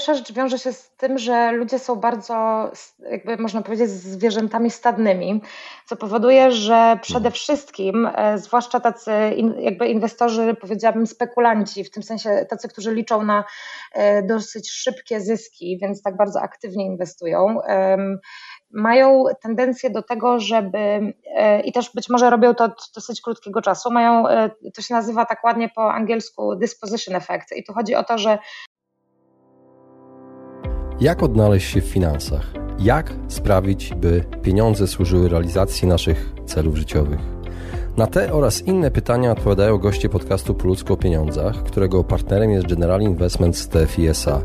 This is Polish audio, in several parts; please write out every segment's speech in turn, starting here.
Pierwsza rzecz wiąże się z tym, że ludzie są bardzo, jakby można powiedzieć, zwierzętami stadnymi, co powoduje, że przede wszystkim, e, zwłaszcza tacy jakby inwestorzy, powiedziałabym spekulanci, w tym sensie tacy, którzy liczą na e, dosyć szybkie zyski, więc tak bardzo aktywnie inwestują, mają tendencję do tego, żeby e, i też być może robią to od dosyć krótkiego czasu, mają, to się nazywa tak ładnie po angielsku disposition effect i tu chodzi o to, że jak odnaleźć się w finansach? Jak sprawić, by pieniądze służyły realizacji naszych celów życiowych? Na te oraz inne pytania odpowiadają goście podcastu Po ludzko o pieniądzach, którego partnerem jest General Investments TFISA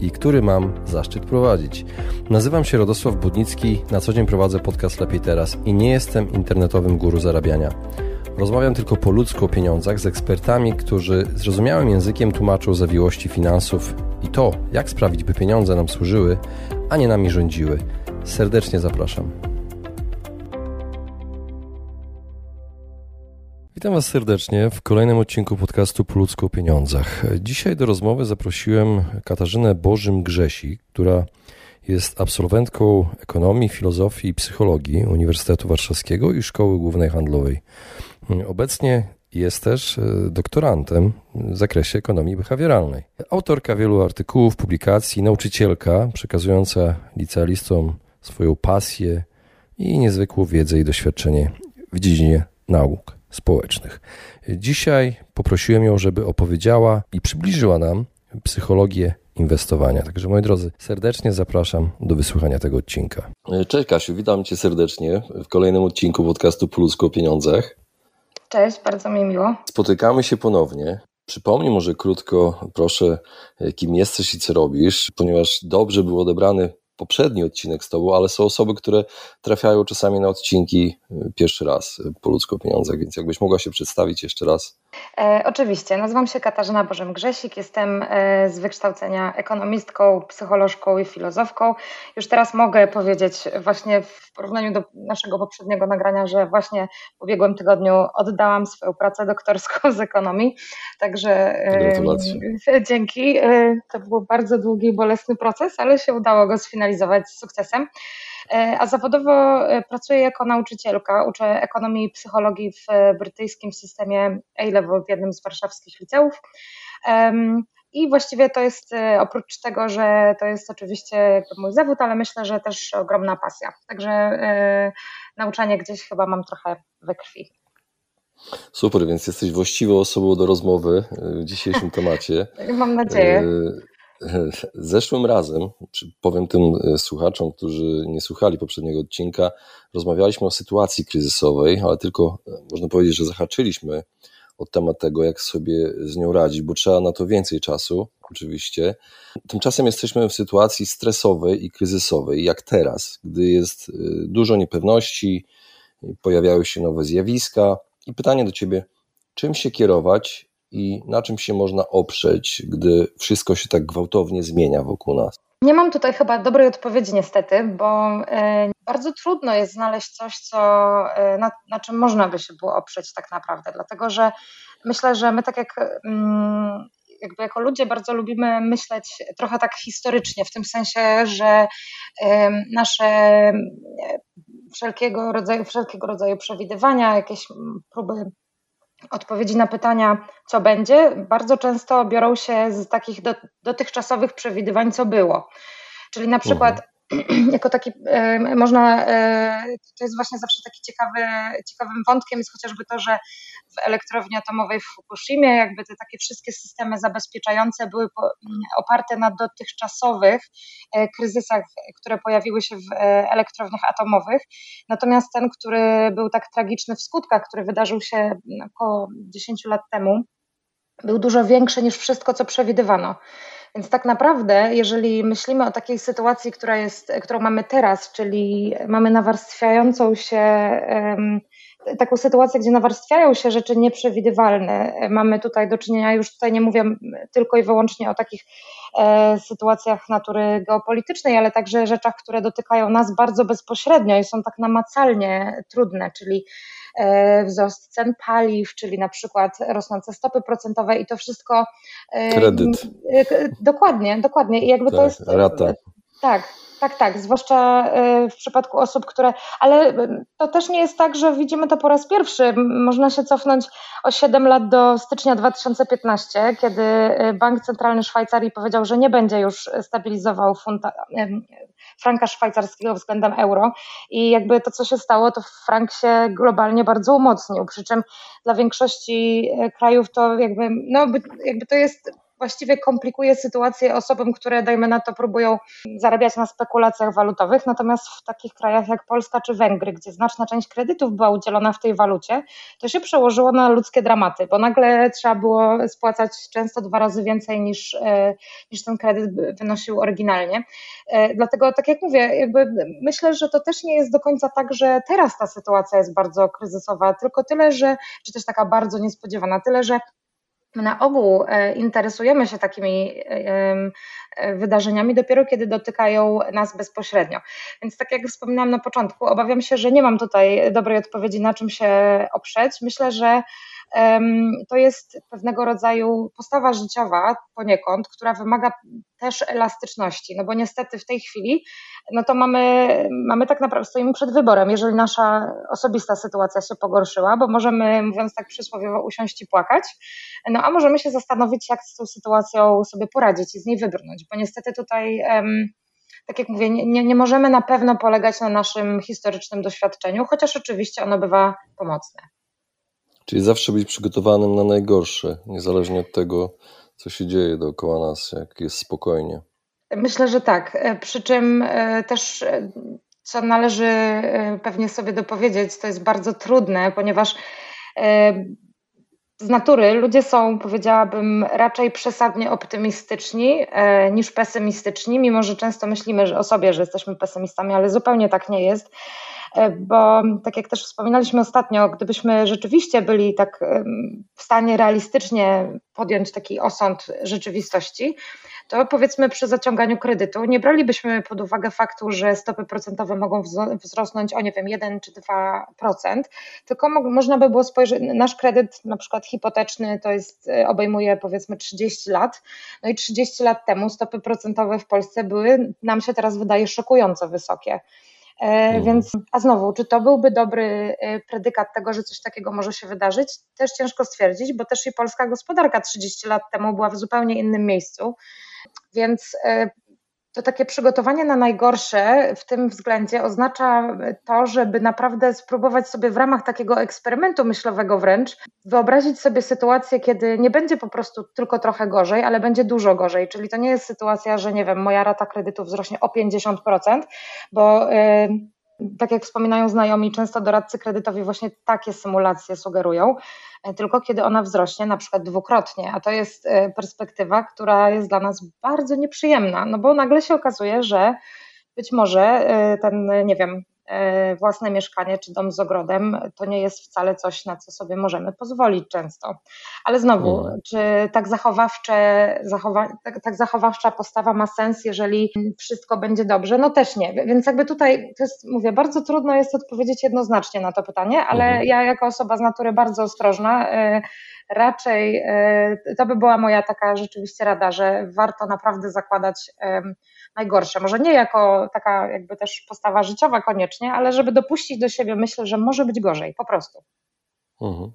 i który mam zaszczyt prowadzić. Nazywam się Radosław Budnicki, na co dzień prowadzę podcast Lepiej Teraz i nie jestem internetowym guru zarabiania. Rozmawiam tylko po ludzku o pieniądzach z ekspertami, którzy zrozumiałym językiem tłumaczą zawiłości finansów i to, jak sprawić, by pieniądze nam służyły, a nie nami rządziły. Serdecznie zapraszam. Witam Was serdecznie w kolejnym odcinku podcastu Po ludzku o pieniądzach. Dzisiaj do rozmowy zaprosiłem Katarzynę Bożym Grzesi, która jest absolwentką ekonomii, filozofii i psychologii Uniwersytetu Warszawskiego i Szkoły Głównej Handlowej. Obecnie jest też e, doktorantem w zakresie ekonomii behawioralnej. Autorka wielu artykułów, publikacji, nauczycielka przekazująca licealistom swoją pasję i niezwykłą wiedzę i doświadczenie w dziedzinie nauk społecznych. Dzisiaj poprosiłem ją, żeby opowiedziała i przybliżyła nam psychologię inwestowania. Także moi drodzy, serdecznie zapraszam do wysłuchania tego odcinka. Cześć Kasiu, witam Cię serdecznie w kolejnym odcinku podcastu Plus o pieniądzach. Cześć, bardzo mi miło. Spotykamy się ponownie. Przypomnij może krótko, proszę, kim jesteś i co robisz, ponieważ dobrze był odebrany poprzedni odcinek z Tobą, ale są osoby, które trafiają czasami na odcinki y, pierwszy raz y, po ludzko pieniądzach, więc jakbyś mogła się przedstawić jeszcze raz. E, oczywiście, nazywam się Katarzyna Bożem-Grzesik, jestem e, z wykształcenia ekonomistką, psycholożką i filozofką. Już teraz mogę powiedzieć właśnie w porównaniu do naszego poprzedniego nagrania, że właśnie w ubiegłym tygodniu oddałam swoją pracę doktorską z ekonomii, także e, dzięki. E, to był bardzo długi i bolesny proces, ale się udało go sfinalizować z sukcesem. E, a zawodowo e, pracuję jako nauczycielka, uczę ekonomii i psychologii w e, brytyjskim systemie A-level w jednym z warszawskich liceów. I właściwie to jest, oprócz tego, że to jest oczywiście mój zawód, ale myślę, że też ogromna pasja. Także nauczanie gdzieś chyba mam trochę we krwi. Super, więc jesteś właściwą osobą do rozmowy w dzisiejszym temacie. Mam nadzieję. Zeszłym razem, powiem tym e, słuchaczom, którzy nie słuchali poprzedniego odcinka, rozmawialiśmy o sytuacji kryzysowej, ale tylko e, można powiedzieć, że zahaczyliśmy od temat tego, jak sobie z nią radzić, bo trzeba na to więcej czasu, oczywiście. Tymczasem jesteśmy w sytuacji stresowej i kryzysowej, jak teraz, gdy jest e, dużo niepewności, pojawiają się nowe zjawiska. I pytanie do Ciebie, czym się kierować i na czym się można oprzeć, gdy wszystko się tak gwałtownie zmienia wokół nas? Nie mam tutaj chyba dobrej odpowiedzi niestety, bo e, bardzo trudno jest znaleźć coś, co, e, na, na czym można by się było oprzeć tak naprawdę, dlatego że myślę, że my tak jak mm, jakby jako ludzie bardzo lubimy myśleć trochę tak historycznie, w tym sensie, że nasze wszelkiego rodzaju, wszelkiego rodzaju przewidywania, jakieś próby odpowiedzi na pytania, co będzie, bardzo często biorą się z takich do, dotychczasowych przewidywań, co było. Czyli na przykład mhm. jako taki można, e, to jest właśnie zawsze taki ciekawy, ciekawym wątkiem jest chociażby to, że w elektrowni atomowej w Fukushimie jakby te takie wszystkie systemy zabezpieczające były oparte na dotychczasowych e, kryzysach, które pojawiły się w e, elektrowniach atomowych. Natomiast ten, który był tak tragiczny w skutkach, który wydarzył się około 10 lat temu, był dużo większy niż wszystko, co przewidywano. Więc tak naprawdę, jeżeli myślimy o takiej sytuacji, która jest, którą mamy teraz, czyli mamy nawarstwiającą się taką sytuację, gdzie nawarstwiają się rzeczy nieprzewidywalne. Mamy tutaj do czynienia, już tutaj nie mówię tylko i wyłącznie o takich e, sytuacjach natury geopolitycznej, ale także rzeczach, które dotykają nas bardzo bezpośrednio i są tak namacalnie trudne, czyli wzrost cen paliw, czyli na przykład rosnące stopy procentowe i to wszystko. Kredyt. Dokładnie, dokładnie. I jakby tak, to jest. Rata. Tak, tak, tak, zwłaszcza y, w przypadku osób, które. Ale y, to też nie jest tak, że widzimy to po raz pierwszy. Można się cofnąć o 7 lat do stycznia 2015, kiedy y, Bank Centralny Szwajcarii powiedział, że nie będzie już stabilizował funta, franka szwajcarskiego względem euro. I jakby to, co się stało, to frank się globalnie bardzo umocnił. Przy czym dla większości krajów to jakby, no, jakby to jest właściwie komplikuje sytuację osobom, które, dajmy na to, próbują zarabiać na spekulacjach walutowych. Natomiast w takich krajach jak Polska czy Węgry, gdzie znaczna część kredytów była udzielona w tej walucie, to się przełożyło na ludzkie dramaty, bo nagle trzeba było spłacać często dwa razy więcej niż, e, niż ten kredyt wynosił oryginalnie. E, dlatego, tak jak mówię, jakby myślę, że to też nie jest do końca tak, że teraz ta sytuacja jest bardzo kryzysowa, tylko tyle, że, czy też taka bardzo niespodziewana, tyle, że na ogół e, interesujemy się takimi e, e, wydarzeniami dopiero kiedy dotykają nas bezpośrednio. Więc tak jak wspominałam na początku, obawiam się, że nie mam tutaj dobrej odpowiedzi, na czym się oprzeć. Myślę, że to jest pewnego rodzaju postawa życiowa poniekąd, która wymaga też elastyczności, no bo niestety w tej chwili, no to mamy, mamy tak naprawdę, stoimy przed wyborem, jeżeli nasza osobista sytuacja się pogorszyła, bo możemy, mówiąc tak przysłowiowo, usiąść i płakać, no a możemy się zastanowić, jak z tą sytuacją sobie poradzić i z niej wybrnąć, bo niestety tutaj tak jak mówię, nie, nie możemy na pewno polegać na naszym historycznym doświadczeniu, chociaż oczywiście ono bywa pomocne. Czyli zawsze być przygotowanym na najgorsze, niezależnie od tego, co się dzieje dookoła nas, jak jest spokojnie. Myślę, że tak. E, przy czym e, też, e, co należy pewnie sobie dopowiedzieć, to jest bardzo trudne, ponieważ z natury ludzie są, powiedziałabym, raczej przesadnie optymistyczni niż pesymistyczni, mimo że często myślimy o sobie, że jesteśmy pesymistami, ale zupełnie tak nie jest. E, bo tak jak też wspominaliśmy ostatnio, gdybyśmy rzeczywiście byli tak w stanie realistycznie podjąć taki osąd rzeczywistości, to powiedzmy przy zaciąganiu kredytu nie bralibyśmy pod uwagę faktu, że stopy procentowe mogą wzrosnąć o nie wiem 1 czy 2%, tylko mo można by było spojrzeć, nasz kredyt na przykład hipoteczny to jest, e, obejmuje powiedzmy 30 lat, no i 30 lat temu stopy procentowe w Polsce były, nam się teraz wydaje szokująco wysokie. E, mhm. Więc, a znowu, czy to byłby dobry e, predykat tego, że coś takiego może się wydarzyć? Też ciężko stwierdzić, bo też i polska gospodarka 30 lat temu była w zupełnie innym miejscu. Więc e, to takie przygotowanie na najgorsze w tym względzie oznacza to, żeby naprawdę spróbować sobie w ramach takiego eksperymentu myślowego wręcz wyobrazić sobie sytuację, kiedy nie będzie po prostu tylko trochę gorzej, ale będzie dużo gorzej. Czyli to nie jest sytuacja, że nie wiem, moja rata kredytu wzrośnie o 50%, bo yy, tak jak wspominają znajomi, często doradcy kredytowi właśnie takie symulacje sugerują, e, tylko kiedy ona wzrośnie na przykład dwukrotnie, a to jest e, perspektywa, która jest dla nas bardzo nieprzyjemna, no bo nagle się okazuje, że być może e, ten, nie wiem, własne mieszkanie czy dom z ogrodem to nie jest wcale coś, na co sobie możemy pozwolić często. Ale znowu, mhm. czy tak, zachowawcze, zachowa, tak, tak, zachowawcza postawa ma sens, jeżeli wszystko będzie dobrze? No też nie. Więc jakby tutaj, to jest, mówię, bardzo trudno jest odpowiedzieć jednoznacznie na to pytanie, ale mhm. ja jako osoba z natury bardzo ostrożna, e, raczej e, to by była moja taka rzeczywiście rada, że warto naprawdę zakładać najgorsze. Może nie jako taka jakby też postawa życiowa koniecznie, ale żeby dopuścić do siebie myślę, że może być gorzej, po prostu. Mhm.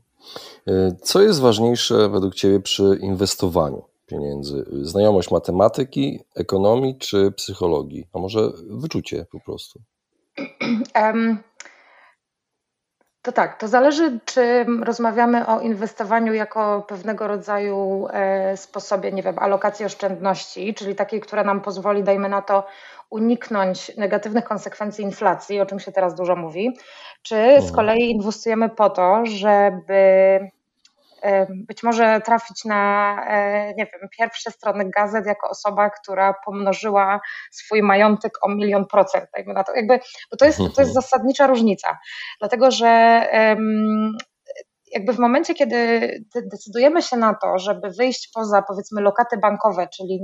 E, co jest ważniejsze według Ciebie przy inwestowaniu pieniędzy? Znajomość matematyki, ekonomii czy psychologii? A może wyczucie po prostu? Um, to tak, to zależy, czy rozmawiamy o inwestowaniu jako pewnego rodzaju e, sposobie, nie wiem, alokacji oszczędności, czyli takiej, która nam pozwoli, dajmy na to, uniknąć negatywnych konsekwencji inflacji, o czym się teraz dużo mówi, czy z kolei inwestujemy po to, żeby być może trafić na, e, nie wiem, pierwsze strony gazet jako osoba, która pomnożyła swój majątek o milion procent. Jakby na to, jakby, bo to jest, to jest mhm. zasadnicza różnica, dlatego że jakby w momencie, kiedy decydujemy się na to, żeby wyjść poza powiedzmy lokaty bankowe, czyli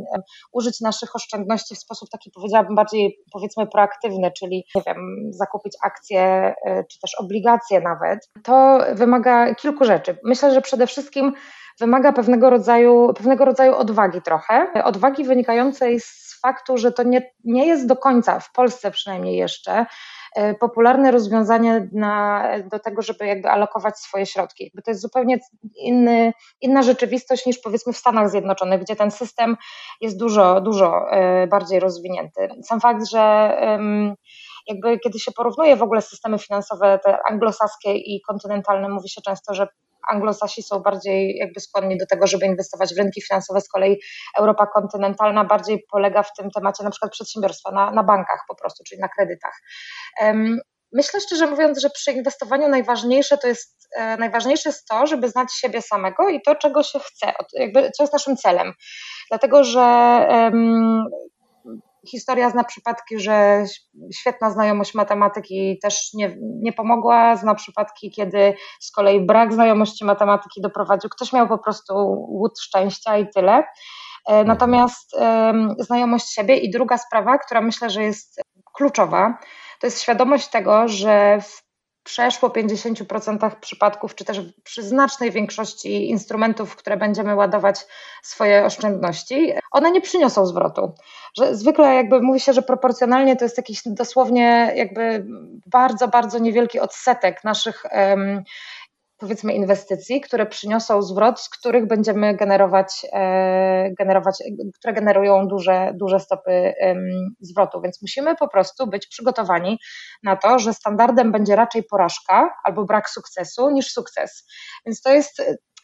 użyć naszych oszczędności w sposób taki powiedziałabym bardziej powiedzmy proaktywny, czyli nie wiem, zakupić akcje e, czy też obligacje nawet, to wymaga kilku rzeczy. Myślę, że przede wszystkim wymaga pewnego rodzaju, pewnego rodzaju odwagi trochę. Odwagi wynikającej z faktu, że to nie, nie jest do końca, w Polsce przynajmniej jeszcze, e, popularne rozwiązanie na, do tego, żeby jakby alokować swoje środki. Jakby to jest zupełnie inny, inna rzeczywistość niż powiedzmy w Stanach Zjednoczonych, gdzie ten system jest dużo, dużo e, bardziej rozwinięty. Sam fakt, że jakby kiedy się porównuje w ogóle systemy finansowe, te anglosaskie i kontynentalne, mówi się często, że anglosasi są bardziej jakby skłonni do tego, żeby inwestować w rynki finansowe, z kolei Europa kontynentalna bardziej polega w tym temacie na przykład przedsiębiorstwa, na, na bankach po prostu, czyli na kredytach. Myślę szczerze mówiąc, że przy inwestowaniu najważniejsze to jest, e, najważniejsze jest to, żeby znać siebie samego i to, czego się chce, jakby, co jest naszym celem. Dlatego, że Historia zna przypadki, że świetna znajomość matematyki też nie, nie pomogła. Zna przypadki, kiedy z kolei brak znajomości matematyki doprowadził. Ktoś miał po prostu łód szczęścia i tyle. E, mhm. Natomiast um, znajomość siebie i druga sprawa, która myślę, że jest kluczowa, to jest świadomość tego, że w przeszło 50% przypadków, czy też przy znacznej większości instrumentów, w które będziemy ładować swoje oszczędności, one nie przyniosą zwrotu. Że zwykle jakby mówi się, że proporcjonalnie to jest jakiś dosłownie jakby bardzo, bardzo niewielki odsetek naszych um, powiedzmy inwestycji, które przyniosą zwrot, z których będziemy generować, e, generować które generują duże, duże stopy zwrotu. Więc musimy po prostu być przygotowani na to, że standardem będzie raczej porażka albo brak sukcesu niż sukces. Więc to jest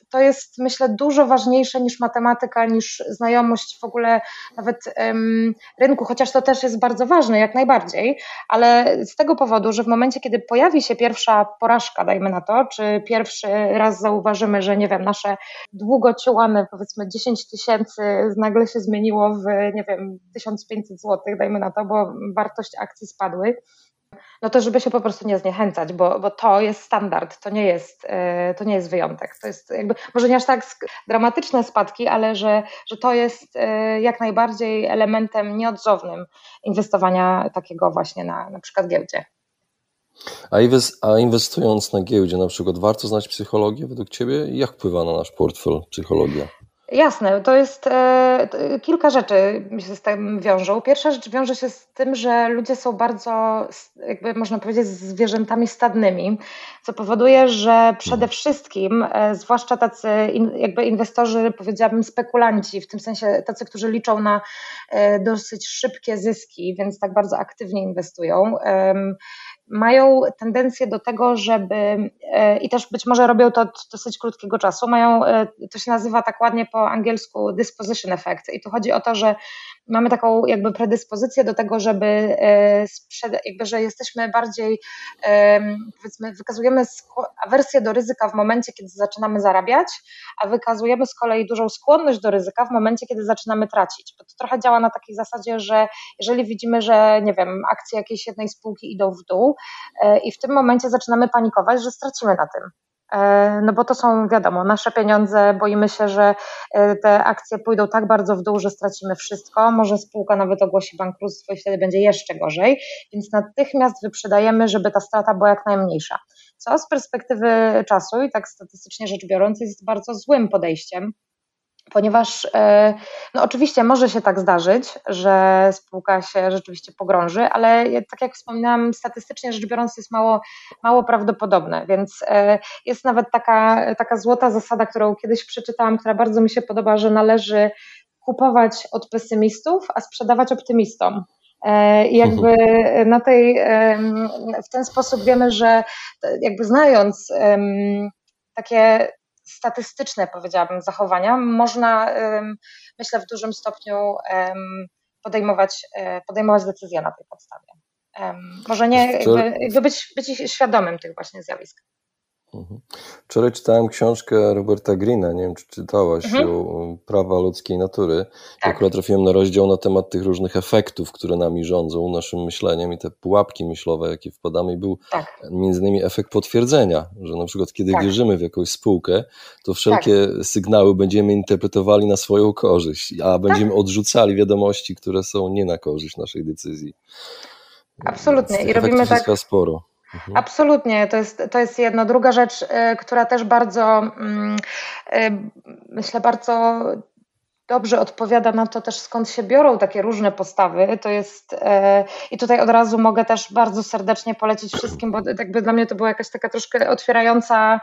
to jest myślę dużo ważniejsze niż matematyka, niż znajomość w ogóle nawet um, rynku, chociaż to też jest bardzo ważne, jak najbardziej, ale z tego powodu, że w momencie, kiedy pojawi się pierwsza porażka, dajmy na to, czy pierwszy raz zauważymy, że nie wiem, nasze długo ciułane powiedzmy 10 tysięcy nagle się zmieniło w nie wiem 1500 zł, dajmy na to, bo wartość akcji spadły, no to żeby się po prostu nie zniechęcać, bo, bo to jest standard, to nie jest, e, to nie jest wyjątek. To jest jakby, może nie aż tak dramatyczne spadki, ale że, że to jest e, jak najbardziej elementem nieodzownym inwestowania takiego właśnie na, na przykład giełdzie. A inwestując na giełdzie na przykład, warto znać psychologię według Ciebie? Jak wpływa na nasz portfel psychologia? Jasne, to jest e, kilka rzeczy się z tym wiążą. Pierwsza rzecz wiąże się z tym, że ludzie są bardzo, jakby można powiedzieć, zwierzętami stadnymi, co powoduje, że przede wszystkim, e, zwłaszcza tacy in, jakby inwestorzy, powiedziałabym spekulanci, w tym sensie tacy, którzy liczą na e, dosyć szybkie zyski, więc tak bardzo aktywnie inwestują, mają tendencję do tego, żeby e, i też być może robią to od dosyć krótkiego czasu, mają, e, to się nazywa tak ładnie po angielsku disposition effect. I tu chodzi o to, że mamy taką jakby predyspozycję do tego, żeby e, jakby, że jesteśmy bardziej powiedzmy, wykazujemy awersję do ryzyka w momencie, kiedy zaczynamy zarabiać, a wykazujemy z kolei dużą skłonność do ryzyka w momencie, kiedy zaczynamy tracić, bo to trochę działa na takiej zasadzie, że jeżeli widzimy, że nie wiem, akcje jakiejś jednej spółki idą w dół, E, i w tym momencie zaczynamy panikować, że stracimy na tym. E, no bo to są, wiadomo, nasze pieniądze, boimy się, że e, te akcje pójdą tak bardzo w dół, że stracimy wszystko. Może spółka nawet ogłosi bankructwo i wtedy będzie jeszcze gorzej, więc natychmiast wyprzedajemy, żeby ta strata była jak najmniejsza. Co z perspektywy czasu i tak statystycznie rzecz biorąc jest bardzo złym podejściem, ponieważ e, no oczywiście może się tak zdarzyć, że spółka się rzeczywiście pogrąży, ale tak jak wspominałam, statystycznie rzecz biorąc jest mało, mało prawdopodobne, więc e, jest nawet taka, taka złota zasada, którą kiedyś przeczytałam, która bardzo mi się podoba, że należy kupować od pesymistów, a sprzedawać optymistom. E, I jakby mhm. na tej, w ten sposób wiemy, że jakby znając takie statystyczne, powiedziałabym, zachowania można, myślę, w dużym stopniu podejmować, e, podejmować decyzje na tej podstawie. Może nie, jakby, jakby być, być świadomym tych właśnie zjawisk. Mhm. Wczoraj czytałem książkę Roberta Greena, nie wiem czy czytałaś, mhm. o prawa ludzkiej natury. Tak. Akurat trafiłem na rozdział na temat tych różnych efektów, które nami rządzą, naszym myśleniem i te pułapki myślowe, jakie wpadamy. I był tak. między innymi efekt potwierdzenia, że na przykład kiedy tak. wierzymy w jakąś spółkę, to wszelkie tak. sygnały będziemy interpretowali na swoją korzyść, a będziemy tak. odrzucali wiadomości, które są nie na korzyść naszej decyzji. Absolutnie. I robimy tak. sporo. Mhm. Absolutnie, to jest, to jest jedno. Druga rzecz, y, która też bardzo, mm, y, myślę, bardzo dobrze odpowiada na to też skąd się biorą takie różne postawy. To jest e, i tutaj od razu mogę też bardzo serdecznie polecić wszystkim, bo jakby dla mnie to była jakaś taka troszkę otwierająca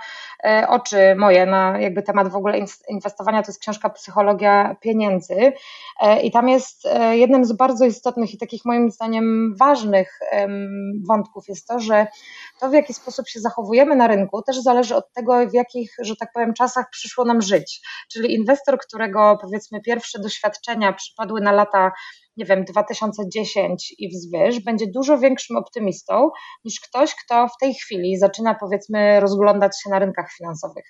oczy moje na jakby temat w ogóle inwestowania. To jest książka Psychologia pieniędzy e, i tam jest jednym z bardzo istotnych i takich moim zdaniem ważnych wątków jest to, że to w jaki sposób się zachowujemy na rynku też zależy od tego w jakich, że tak powiem, czasach przyszło nam żyć. Czyli inwestor, którego powiedzmy pierwsze doświadczenia przypadły na lata nie wiem, 2010 i wzwyż, będzie dużo większym optymistą niż ktoś, kto w tej chwili zaczyna powiedzmy rozglądać się na rynkach finansowych.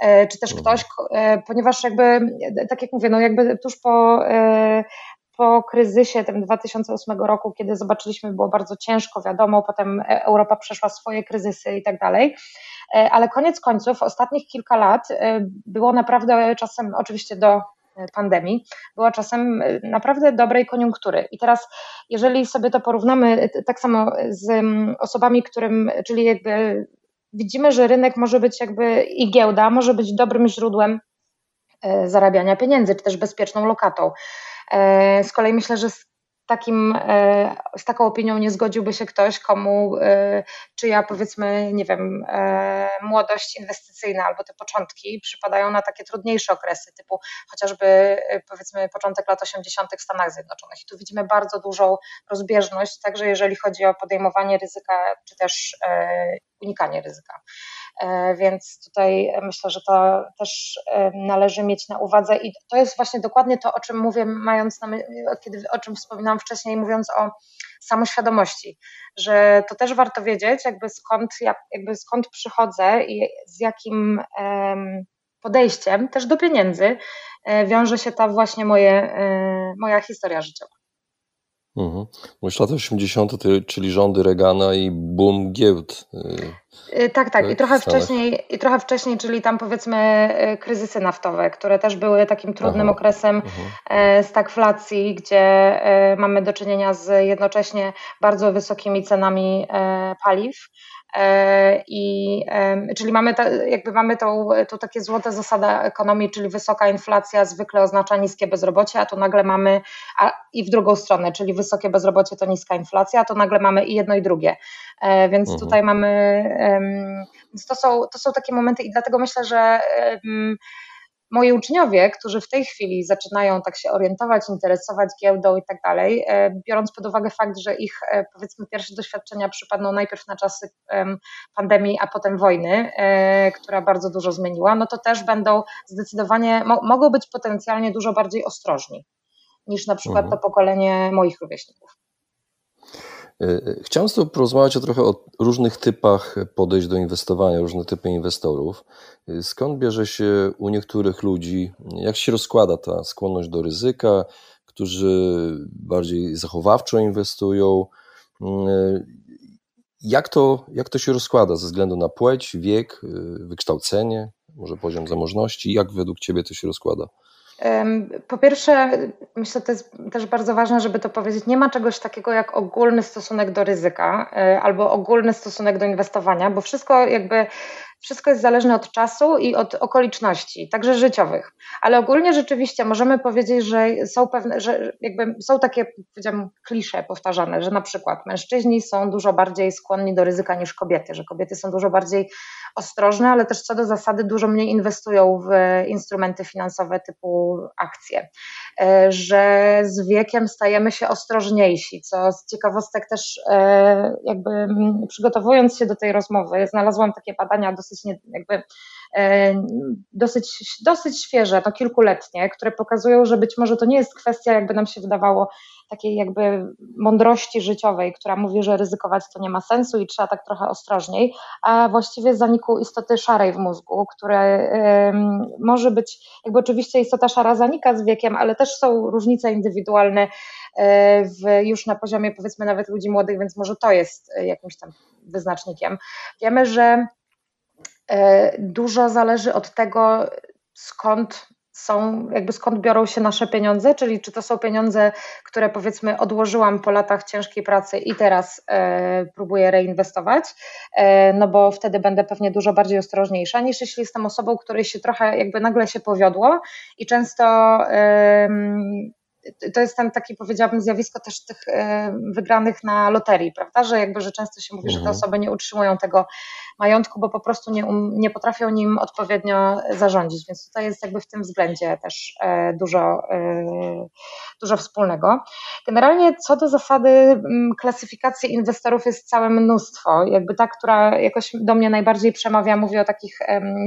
E, czy też mhm. ktoś, e, ponieważ jakby, tak jak mówię, no jakby tuż po e, po kryzysie tym 2008 roku, kiedy zobaczyliśmy, było bardzo ciężko, wiadomo, potem Europa przeszła swoje kryzysy i tak dalej, ale koniec końców, ostatnich kilka lat było naprawdę czasem, oczywiście do pandemii, była czasem e, naprawdę dobrej koniunktury. I teraz, jeżeli sobie to porównamy e, tak samo z osobami, którym, czyli jakby widzimy, że rynek może być jakby i giełda może być dobrym źródłem e, zarabiania pieniędzy, czy też bezpieczną lokatą. Z kolei myślę, że takim, e, z taką opinią nie zgodziłby się ktoś, komu e, czyja powiedzmy, nie wiem, e, młodość inwestycyjna albo te początki przypadają na takie trudniejsze okresy, typu chociażby powiedzmy początek lat 80. w Stanach Zjednoczonych. I tu widzimy bardzo dużą rozbieżność, także jeżeli chodzi o podejmowanie ryzyka, czy też unikanie ryzyka. E, więc tutaj myślę, że to też e, należy mieć na uwadze i to jest właśnie dokładnie to, o czym mówię, mając na kiedy, o czym wspominałam wcześniej, mówiąc o samoświadomości, że to też warto wiedzieć, jakby skąd, jakby skąd przychodzę i z jakim podejściem też do pieniędzy e, wiąże się ta właśnie moje, moja historia życiowa. Mhm. Mówisz lata 80., czyli rządy Reagana i boom giełd. Y, y, tak, tak. I trochę, wcześniej, I trochę wcześniej, czyli tam powiedzmy y, kryzysy naftowe, które też były takim trudnym Aha. okresem mhm. stagflacji, gdzie e, mamy do czynienia z jednocześnie bardzo wysokimi cenami e, paliw. E, I, czyli mamy, ta, jakby mamy tą, to takie złote zasada ekonomii, czyli wysoka inflacja zwykle oznacza niskie bezrobocie, a tu nagle mamy a, i w drugą stronę, czyli wysokie bezrobocie to niska inflacja, a to nagle mamy i jedno i drugie. E, więc mhm. tutaj mamy, to są, to są takie momenty i dlatego myślę, że moi uczniowie, którzy w tej chwili zaczynają tak się orientować, interesować giełdą i tak dalej, e, biorąc pod uwagę fakt, że ich e, powiedzmy pierwsze doświadczenia przypadną najpierw na czasy pandemii, a potem wojny, e, która bardzo dużo zmieniła, no to też będą zdecydowanie, mogą być potencjalnie dużo bardziej ostrożni niż na przykład mhm. to pokolenie moich rówieśników. E, e, chciałem z Tobą porozmawiać o trochę o różnych typach podejść do inwestowania, różne typy inwestorów. E, skąd bierze się u niektórych ludzi, jak się rozkłada ta skłonność do ryzyka, którzy bardziej zachowawczo inwestują? Jak to, jak to się rozkłada ze względu na płeć, wiek, wykształcenie, może poziom zamożności? Jak według Ciebie to się rozkłada? Po pierwsze, myślę, to jest też bardzo ważne, żeby to powiedzieć, nie ma czegoś takiego jak ogólny stosunek do ryzyka e, albo ogólny stosunek do inwestowania, bo wszystko jakby wszystko jest zależne od czasu i od okoliczności, także życiowych. Ale ogólnie rzeczywiście możemy powiedzieć, że są pewne, że jakby są takie, powiedziałam, klisze powtarzane, że na przykład mężczyźni są dużo bardziej skłonni do ryzyka niż kobiety, że kobiety są dużo bardziej ostrożne, ale też co do zasady dużo mniej inwestują w instrumenty finansowe typu akcje, e, że z wiekiem stajemy się ostrożniejsi, co z ciekawostek też e, jakby przygotowując się do tej rozmowy, znalazłam takie badania dosyć jakby dosyć, dosyć świeże, no kilkuletnie, które pokazują, że być może to nie jest kwestia, jakby nam się wydawało, takiej jakby mądrości życiowej, która mówi, że ryzykować to nie ma sensu i trzeba tak trochę ostrożniej, a właściwie zaniku istoty szarej w mózgu, które może być, jakby oczywiście istota szara zanika z wiekiem, ale też są różnice indywidualne e, w, już na poziomie powiedzmy nawet ludzi młodych, więc może to jest jakimś tam wyznacznikiem. Wiemy, że e, dużo zależy od tego, skąd są, jakby skąd biorą się nasze pieniądze, czyli czy to są pieniądze, które powiedzmy odłożyłam po latach ciężkiej pracy i teraz e, próbuję reinwestować, e, no bo wtedy będę pewnie dużo bardziej ostrożniejsza niż jeśli jestem osobą, której się trochę jakby nagle się powiodło i często e, to jest ten taki, powiedziałabym, zjawisko też tych e, wygranych na loterii, prawda? Że jakby, że często się mówi, że te mhm. osoby nie utrzymują tego majątku, bo po prostu nie, um, nie potrafią nim odpowiednio zarządzić, więc tutaj jest jakby w tym względzie też e, dużo, e, dużo wspólnego. Generalnie co do zasady mm, klasyfikacji inwestorów jest całe mnóstwo, jakby ta, która jakoś do mnie najbardziej przemawia, mówi o takich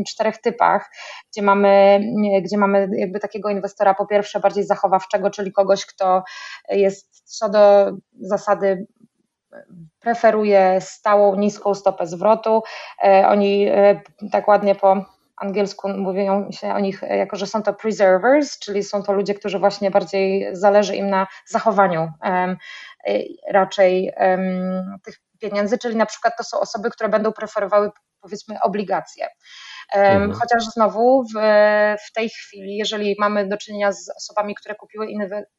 czterech typach, gdzie mamy, gdzie mamy jakby takiego inwestora po pierwsze bardziej zachowawczego, czyli kogoś, kto jest co do zasady preferuje stałą, niską stopę zwrotu. E, oni e, tak ładnie po angielsku mówią się o nich jako, że są to preservers, czyli są to ludzie, którzy właśnie bardziej zależy im na zachowaniu e, raczej tych pieniędzy, czyli na przykład to są osoby, które będą preferowały powiedzmy obligacje. Mhm. Chociaż znowu w, w tej chwili, jeżeli mamy do czynienia z osobami, które kupiły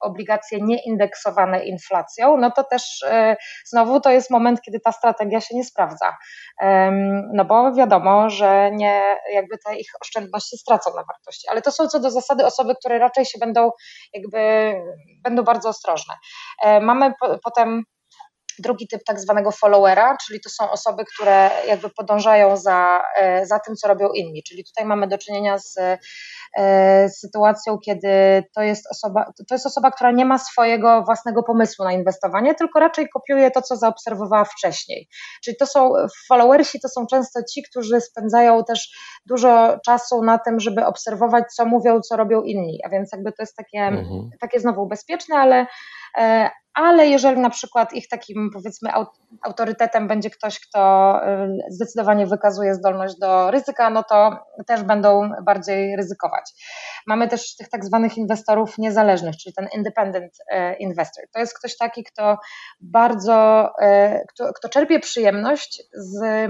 obligacje nieindeksowane inflacją, no to też e, znowu to jest moment, kiedy ta strategia się nie sprawdza. No bo wiadomo, że nie jakby te ich oszczędności stracą na wartości. Ale to są co do zasady osoby, które raczej się będą jakby będą bardzo ostrożne. E, mamy potem drugi typ tak zwanego followera, czyli to są osoby, które jakby podążają za, e, za tym, co robią inni. Czyli tutaj mamy do czynienia z, e, z sytuacją, kiedy to jest, osoba, to jest osoba, która nie ma swojego własnego pomysłu na inwestowanie, tylko raczej kopiuje to, co zaobserwowała wcześniej. Czyli to są followersi, to są często ci, którzy spędzają też dużo czasu na tym, żeby obserwować, co mówią, co robią inni. A więc jakby to jest takie, mhm. takie znowu bezpieczne, ale e, ale jeżeli na przykład ich takim powiedzmy autorytetem będzie ktoś, kto y, zdecydowanie wykazuje zdolność do ryzyka, no to też będą bardziej ryzykować. Mamy też tych tak zwanych inwestorów niezależnych, czyli ten independent y, investor. To jest ktoś taki, kto bardzo, y, kto, kto czerpie przyjemność z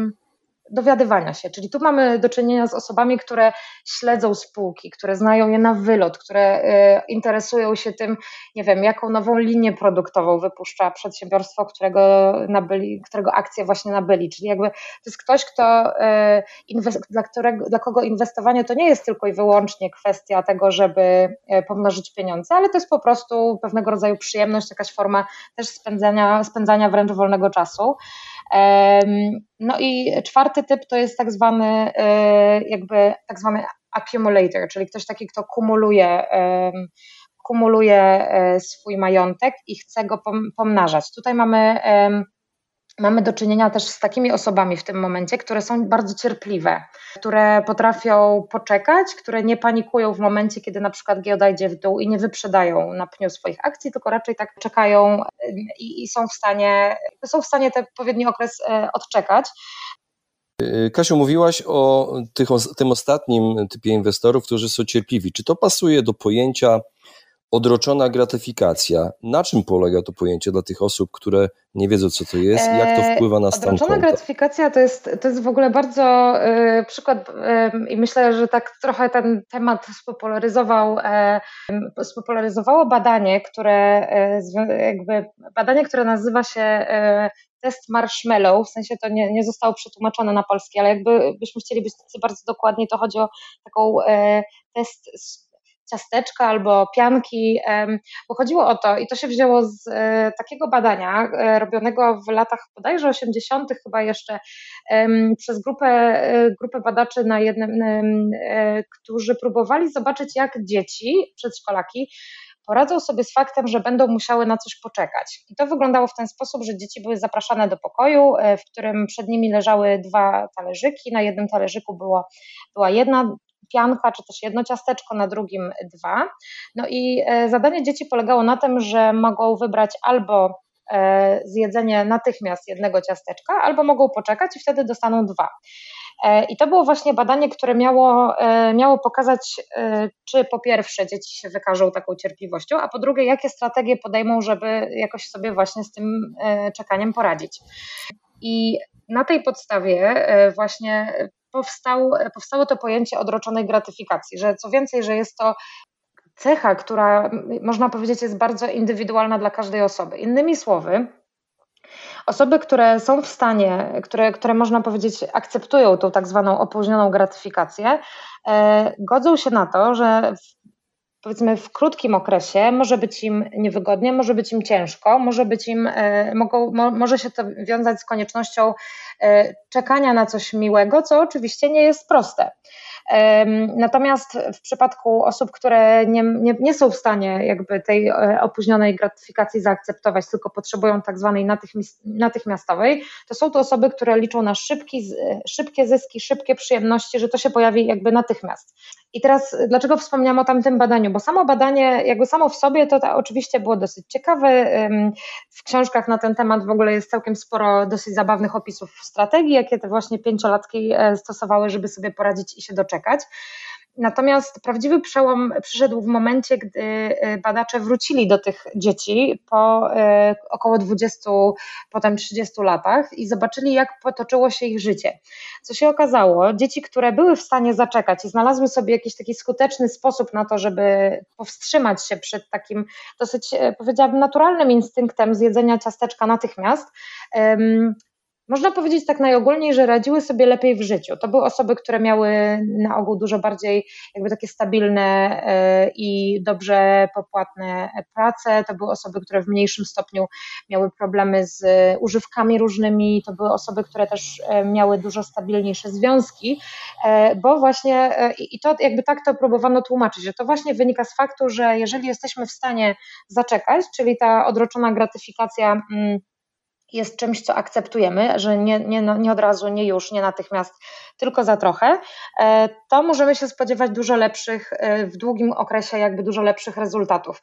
dowiadywania się. Czyli tu mamy do czynienia z osobami, które śledzą spółki, które znają je na wylot, które e, interesują się tym, nie wiem, jaką nową linię produktową wypuszcza przedsiębiorstwo, którego, nabyli, którego akcje właśnie nabyli. Czyli jakby to jest ktoś, kto, e, dla, którego, dla kogo inwestowanie to nie jest tylko i wyłącznie kwestia tego, żeby e, pomnożyć pieniądze, ale to jest po prostu pewnego rodzaju przyjemność, jakaś forma też spędzania, spędzania wręcz wolnego czasu. No i czwarty typ to jest tak zwany e, jakby tak zwany accumulator, czyli ktoś taki, kto kumuluje kumuluje e, swój majątek i chce go pomnażać. Tutaj mamy mamy do czynienia też z takimi osobami w tym momencie, które są bardzo cierpliwe, które potrafią poczekać, które nie panikują w momencie, kiedy na przykład giełda idzie w dół i nie wyprzedają na pniu swoich akcji, tylko raczej tak czekają i, i są w stanie, są w stanie ten odpowiedni okres e, odczekać. Kasiu, mówiłaś o tych, tym ostatnim typie inwestorów, którzy są cierpliwi. Czy to pasuje do pojęcia odroczona gratyfikacja. Na czym polega to pojęcie dla tych osób, które nie wiedzą, co to jest i jak to e, wpływa na stan Odroczona konta? gratyfikacja to jest, to jest w ogóle bardzo y, przykład y, i myślę, że tak trochę ten temat spopularyzował, y, spopularyzowało badanie, które jakby badanie, które nazywa się test marshmallow, w sensie to nie, nie zostało przetłumaczone na polski, ale jakby byśmy chcieli być bardzo dokładni, to chodzi o taką test ciasteczka albo pianki, bo chodziło o to i to się wzięło z e, takiego badania e, robionego w latach bodajże 80. chyba jeszcze przez grupę, e, grupę badaczy na jednym, którzy próbowali zobaczyć jak dzieci, przedszkolaki poradzą sobie z faktem, że będą musiały na coś poczekać. I to wyglądało w ten sposób, że dzieci były zapraszane do pokoju, w którym przed nimi leżały dwa talerzyki. Na jednym talerzyku było, była jedna pianka, czy też jedno ciasteczko, na drugim dwa. No i zadanie dzieci polegało na tym, że mogą wybrać albo E, zjedzenie natychmiast jednego ciasteczka, albo mogą poczekać i wtedy dostaną dwa. E, I to było właśnie badanie, które miało, e, miało pokazać, czy po pierwsze dzieci się wykażą taką cierpliwością, a po drugie, jakie strategie podejmą, żeby jakoś sobie właśnie z tym czekaniem poradzić. I na tej podstawie właśnie powstał, powstało to pojęcie odroczonej gratyfikacji, że co więcej, że jest to cecha, która można powiedzieć jest bardzo indywidualna dla każdej osoby. Innymi słowy, osoby, które są w stanie, które, które można powiedzieć akceptują tą tak zwaną opóźnioną gratyfikację, e, godzą się na to, że powiedzmy w krótkim okresie może być im niewygodnie, może być im ciężko, może być im, e, mogą, mo, może się to wiązać z koniecznością e, czekania na coś miłego, co oczywiście nie jest proste. Natomiast w przypadku osób, które nie, nie, nie, są w stanie jakby tej e, opóźnionej gratyfikacji zaakceptować, tylko potrzebują tak zwanej natychmiastowej, to są to osoby, które liczą na szybki, szybkie zyski, szybkie przyjemności, że to się pojawi jakby natychmiast. I teraz dlaczego wspomniałam o tamtym badaniu? Bo samo badanie, jakby samo w sobie, to, to oczywiście było dosyć ciekawe. W książkach na ten temat w ogóle jest całkiem sporo dosyć zabawnych opisów strategii, jakie te właśnie pięciolatki e, stosowały, żeby sobie poradzić i się doczekać czekać. Natomiast prawdziwy przełom przyszedł w momencie, gdy y, badacze wrócili do tych dzieci po y, około 20, potem 30 latach i zobaczyli, jak potoczyło się ich życie. Co się okazało, dzieci, które były w stanie zaczekać i znalazły sobie jakiś taki skuteczny sposób na to, żeby powstrzymać się przed takim dosyć, y, powiedziałabym, naturalnym instynktem zjedzenia ciasteczka natychmiast, można powiedzieć tak najogólniej, że radziły sobie lepiej w życiu. To były osoby, które miały na ogół dużo bardziej jakby takie stabilne e, i dobrze popłatne prace. To były osoby, które w mniejszym stopniu miały problemy z używkami różnymi. To były osoby, które też e, miały dużo stabilniejsze związki, e, bo właśnie i to jakby tak to próbowano tłumaczyć, że to właśnie wynika z faktu, że jeżeli jesteśmy w stanie zaczekać, czyli ta odroczona gratyfikacja mm, jest czymś, co akceptujemy, że nie, nie, no, nie od razu, nie już, nie natychmiast, tylko za trochę, e, to możemy się spodziewać dużo lepszych, e, w długim okresie jakby dużo lepszych rezultatów.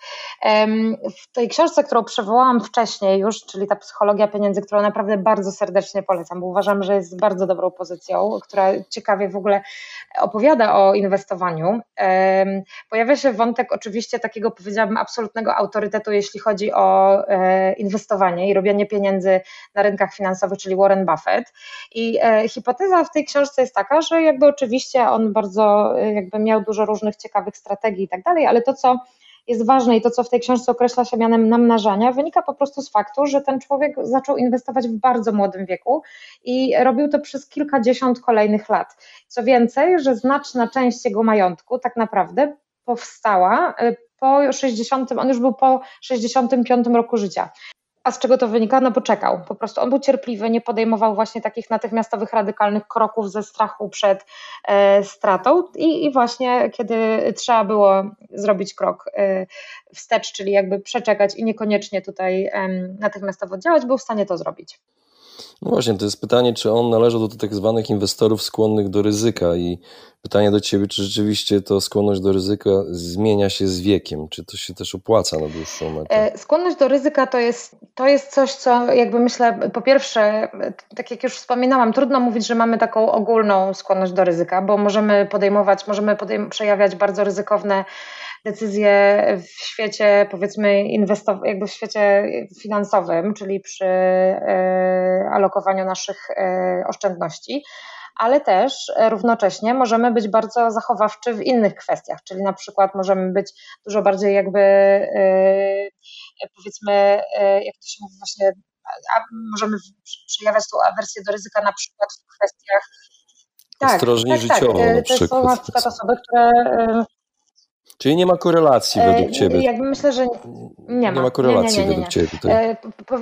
W tej książce, którą przywołałam wcześniej już, czyli ta psychologia pieniędzy, którą naprawdę bardzo serdecznie polecam, bo uważam, że jest bardzo dobrą pozycją, która ciekawie w ogóle opowiada o inwestowaniu. Pojawia się wątek oczywiście takiego, powiedziałabym, absolutnego autorytetu, jeśli chodzi o e, inwestowanie i robienie pieniędzy na rynkach finansowych, czyli Warren Buffett. I e, hipoteza w tej książce jest taka, że jakby oczywiście on bardzo e, jakby miał dużo różnych ciekawych strategii i tak dalej, ale to co jest ważne i to, co w tej książce określa się mianem namnażania, wynika po prostu z faktu, że ten człowiek zaczął inwestować w bardzo młodym wieku i robił to przez kilkadziesiąt kolejnych lat. Co więcej, że znaczna część jego majątku tak naprawdę powstała e, po 60, on już był po 65 roku życia. A z czego to wynika? No bo czekał. Po prostu on był cierpliwy, nie podejmował właśnie takich natychmiastowych, radykalnych kroków ze strachu przed e, stratą. I, I, właśnie kiedy trzeba było zrobić krok e, wstecz, czyli jakby przeczekać i niekoniecznie tutaj e, natychmiastowo działać, był w stanie to zrobić. No właśnie, to jest pytanie, czy on należał do tak zwanych inwestorów skłonnych do ryzyka i pytanie do Ciebie, czy rzeczywiście to skłonność do ryzyka zmienia się z wiekiem, czy to się też opłaca na dłuższą metę? E, skłonność do ryzyka to jest, to jest coś, co jakby myślę, po pierwsze, tak jak już wspominałam, trudno mówić, że mamy taką ogólną skłonność do ryzyka, bo możemy podejmować, możemy podejm przejawiać bardzo ryzykowne decyzje w świecie, powiedzmy, inwestow- jakby w świecie finansowym, czyli przy e, alokowaniu naszych e, oszczędności, ale też równocześnie możemy być bardzo zachowawczy w innych kwestiach, czyli na przykład możemy być dużo bardziej jakby e, powiedzmy, jak to się mówi właśnie, możemy przejawiać tą awersję do ryzyka na przykład w kwestiach tak, ostrożnie tak, życiowo tak. na przykład. To są na przykład osoby, które Czyli nie ma korelacji według Ciebie? Jakby myślę, że nie ma. Nie ma korelacji nie, nie, według Ciebie tutaj.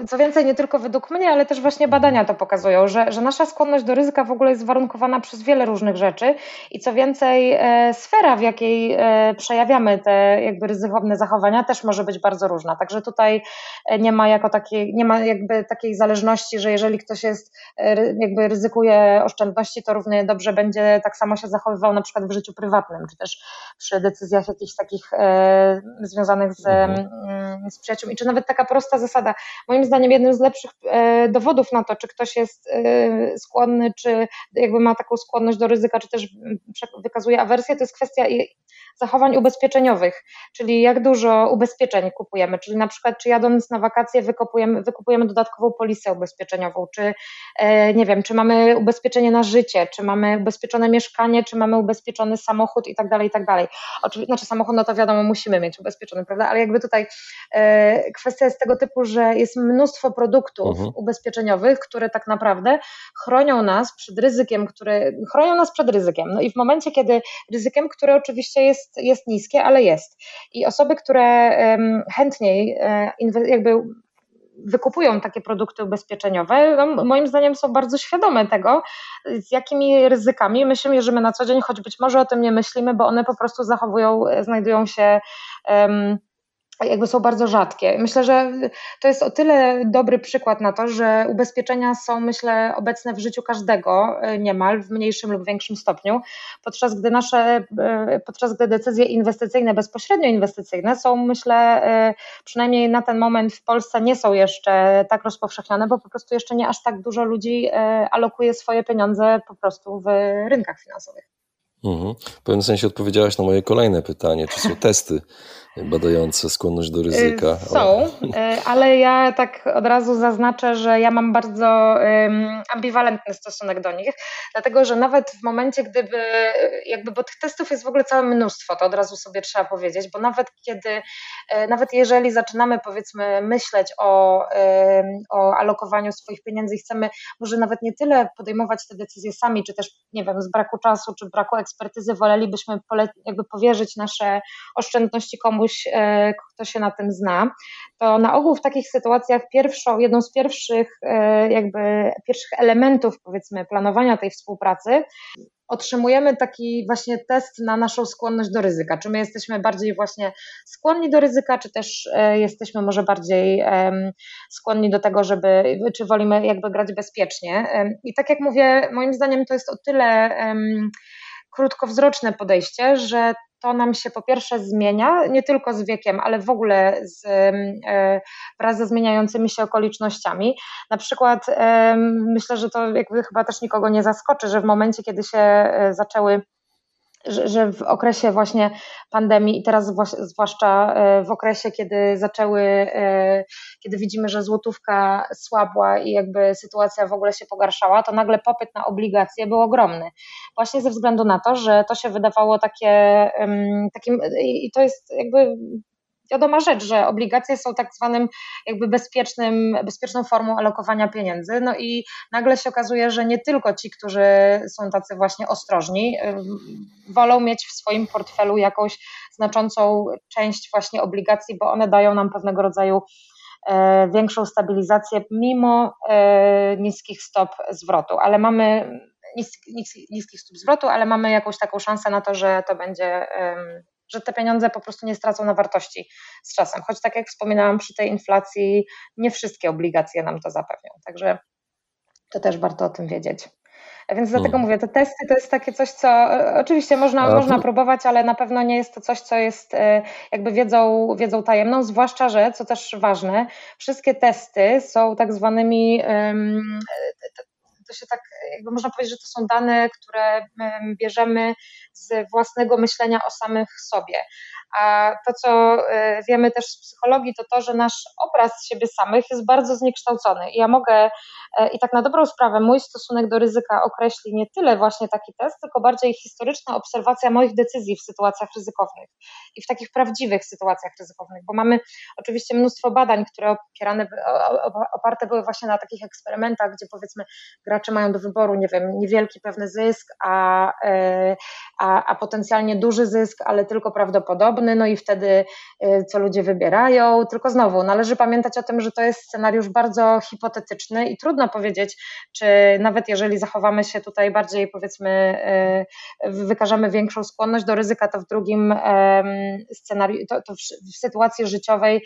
Co więcej, nie tylko według mnie, ale też właśnie badania to pokazują, że, że nasza skłonność do ryzyka w ogóle jest warunkowana przez wiele różnych rzeczy i co więcej, sfera, w jakiej przejawiamy te jakby ryzykowne zachowania też może być bardzo różna. Także tutaj nie ma jako takiej, nie ma jakby takiej zależności, że jeżeli ktoś jest, jakby ryzykuje oszczędności, to równie dobrze będzie tak samo się zachowywał na przykład w życiu prywatnym, czy też przy decyzjach jakichś takich e, związanych z, mhm. Mm, z przyjaciółmi, czy nawet taka prosta zasada. Moim zdaniem jednym z lepszych e, dowodów na to, czy ktoś jest e, skłonny, czy jakby ma taką skłonność do ryzyka, czy też wykazuje awersję, to jest kwestia zachowań ubezpieczeniowych, czyli jak dużo ubezpieczeń kupujemy, czyli na przykład czy jadąc na wakacje wykupujemy, wykupujemy dodatkową polisę ubezpieczeniową, czy nie wiem, czy mamy ubezpieczenie na życie, czy mamy ubezpieczone mieszkanie, czy mamy ubezpieczony samochód i tak dalej, i tak dalej. Oczywiście, znaczy samochód, no to wiadomo, musimy mieć ubezpieczony, prawda, ale jakby tutaj e, kwestia jest tego typu, że jest mnóstwo produktów uh mhm. -huh. ubezpieczeniowych, które tak naprawdę chronią nas przed ryzykiem, które chronią nas przed ryzykiem. No i w momencie, kiedy ryzykiem, które oczywiście jest, jest niskie, ale jest. I osoby, które um, chętniej e, jakby wykupują takie produkty ubezpieczeniowe, no, moim zdaniem są bardzo świadome tego, z jakimi ryzykami my się mierzymy na co dzień, choć być może o tym nie myślimy, bo one po prostu zachowują, znajdują się. Um, jakby są bardzo rzadkie. Myślę, że to jest o tyle dobry przykład na to, że ubezpieczenia są, myślę, obecne w życiu każdego e, niemal w mniejszym lub większym stopniu, podczas gdy nasze, e, podczas gdy decyzje inwestycyjne, bezpośrednio inwestycyjne są, myślę, e, przynajmniej na ten moment w Polsce nie są jeszcze tak rozpowszechnione, bo po prostu jeszcze nie aż tak dużo ludzi alokuje swoje pieniądze po prostu w rynkach finansowych. Mhm. W pewnym sensie odpowiedziałaś na moje kolejne pytanie, czy są testy badające skłonność do ryzyka. Y, są, ale... ale ja tak od razu zaznaczę, że ja mam bardzo ambiwalentny stosunek do nich, dlatego że nawet w momencie, gdyby, jakby, bo tych testów jest w ogóle całe mnóstwo, to od razu sobie trzeba powiedzieć, bo nawet kiedy, e, nawet jeżeli zaczynamy powiedzmy myśleć o, o alokowaniu swoich pieniędzy i chcemy może nawet nie tyle podejmować te decyzje sami, czy też nie wiem, z braku czasu, czy braku ekspertyzy wolelibyśmy jakby powierzyć nasze oszczędności komuś, komuś, e, kto się na tym zna, to na ogół w takich sytuacjach pierwszą, jedną z pierwszych e, jakby pierwszych elementów powiedzmy planowania tej współpracy otrzymujemy taki właśnie test na naszą skłonność do ryzyka. Czy my jesteśmy bardziej właśnie skłonni do ryzyka, czy też e, jesteśmy może bardziej skłonni do tego, żeby, czy wolimy jakby grać bezpiecznie. I tak jak mówię, moim zdaniem to jest o tyle krótkowzroczne podejście, że to nam się po pierwsze zmienia, nie tylko z wiekiem, ale w ogóle z, e, wraz ze zmieniającymi się okolicznościami. Na przykład myślę, że to jakby chyba też nikogo nie zaskoczy, że w momencie, kiedy się e, zaczęły że, w okresie właśnie pandemii i teraz zwłaszcza e, w okresie, kiedy zaczęły, e, kiedy widzimy, że złotówka słabła i jakby sytuacja w ogóle się pogarszała, to nagle popyt na obligacje był ogromny. Właśnie ze względu na to, że to się wydawało takie, takim, i to jest jakby wiadoma rzecz, że obligacje są tak zwanym jakby bezpiecznym, bezpieczną formą alokowania pieniędzy. No i nagle się okazuje, że nie tylko ci, którzy są tacy właśnie ostrożni, wolą mieć w swoim portfelu jakąś znaczącą część właśnie obligacji, bo one dają nam pewnego rodzaju e, większą stabilizację mimo e, niskich stop zwrotu, ale mamy niskich stóp zwrotu, ale mamy jakąś taką szansę na to, że to będzie że te pieniądze po prostu nie stracą na wartości z czasem. Choć tak jak wspominałam, przy tej inflacji nie wszystkie obligacje nam to zapewnią. Także to też warto o tym wiedzieć. Więc dlatego hmm. mówię, te testy to jest takie coś, co e, oczywiście można, można próbować, ale na pewno nie jest to coś, co jest e, jakby wiedzą, wiedzą tajemną, zwłaszcza, że co też ważne, wszystkie testy są tak zwanymi to się tak, jakby można powiedzieć, że to są dane, które bierzemy z własnego myślenia o samych sobie. A to, co e, wiemy też z psychologii, to to, że nasz obraz siebie samych jest bardzo zniekształcony. I ja mogę, e, i tak na dobrą sprawę, mój stosunek do ryzyka określi nie tyle właśnie taki test, tylko bardziej historyczna obserwacja moich decyzji w sytuacjach ryzykownych i w takich prawdziwych sytuacjach ryzykownych, bo mamy oczywiście mnóstwo badań, które opierane, oparte były właśnie na takich eksperymentach, gdzie powiedzmy gracze mają do wyboru, nie wiem, niewielki pewny zysk, a, e, a, a potencjalnie duży zysk, ale tylko prawdopodobny podobny, no i wtedy co ludzie wybierają, tylko znowu należy pamiętać o tym, że to jest scenariusz bardzo hipotetyczny i trudno powiedzieć, czy nawet jeżeli zachowamy się tutaj bardziej powiedzmy, wykażemy większą skłonność do ryzyka, to w drugim scenariuszu, to, to w, w sytuacji życiowej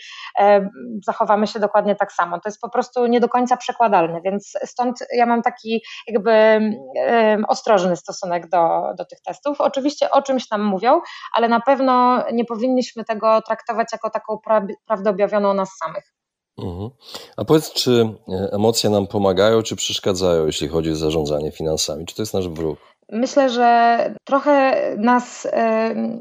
zachowamy się dokładnie tak samo. To jest po prostu nie do końca przekładalne, więc stąd ja mam taki jakby ostrożny stosunek do, do tych testów. Oczywiście o czymś nam mówią, ale na pewno nie powinniśmy tego traktować jako taką prawdę objawioną nas samych. Mhm. A powiedz, czy e, emocje nam pomagają, czy przeszkadzają, jeśli chodzi o zarządzanie finansami? Czy to jest nasz wróg? Myślę, że trochę nas